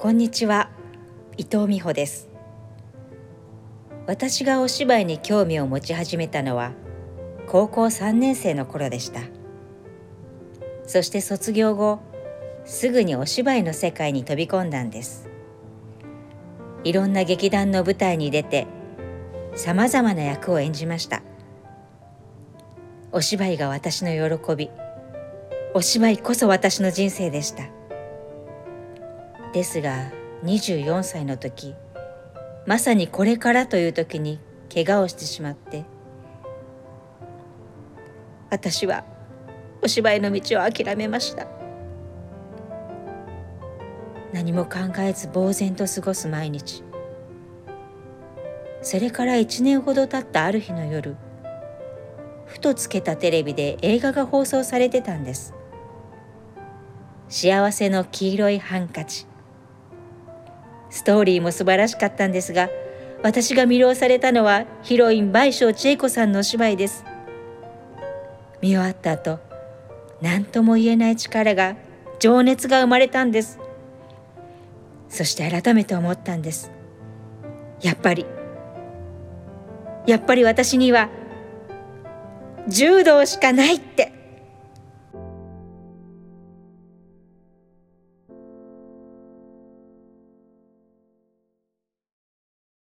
こんにちは伊藤美穂です。私がお芝居に興味を持ち始めたのは高校3年生の頃でした。そして卒業後すぐにお芝居の世界に飛び込んだんです。いろんな劇団の舞台に出てさまざまな役を演じました。お芝居が私の喜びお芝居こそ私の人生でした。ですが24歳の時まさにこれからという時に怪我をしてしまって私はお芝居の道を諦めました。何も考えず呆然と過ごす毎日。それから1年ほど経ったある日の夜ふとつけたテレビで映画が放送されてたんです。幸せの黄色いハンカチ。ストーリーも素晴らしかったんですが私が魅了されたのはヒロイン倍賞千恵子さんのお芝居です。見終わった後何とも言えない力が情熱が生まれたんです。そして改めて思ったんです。やっぱりやっぱり私には柔道しかないって。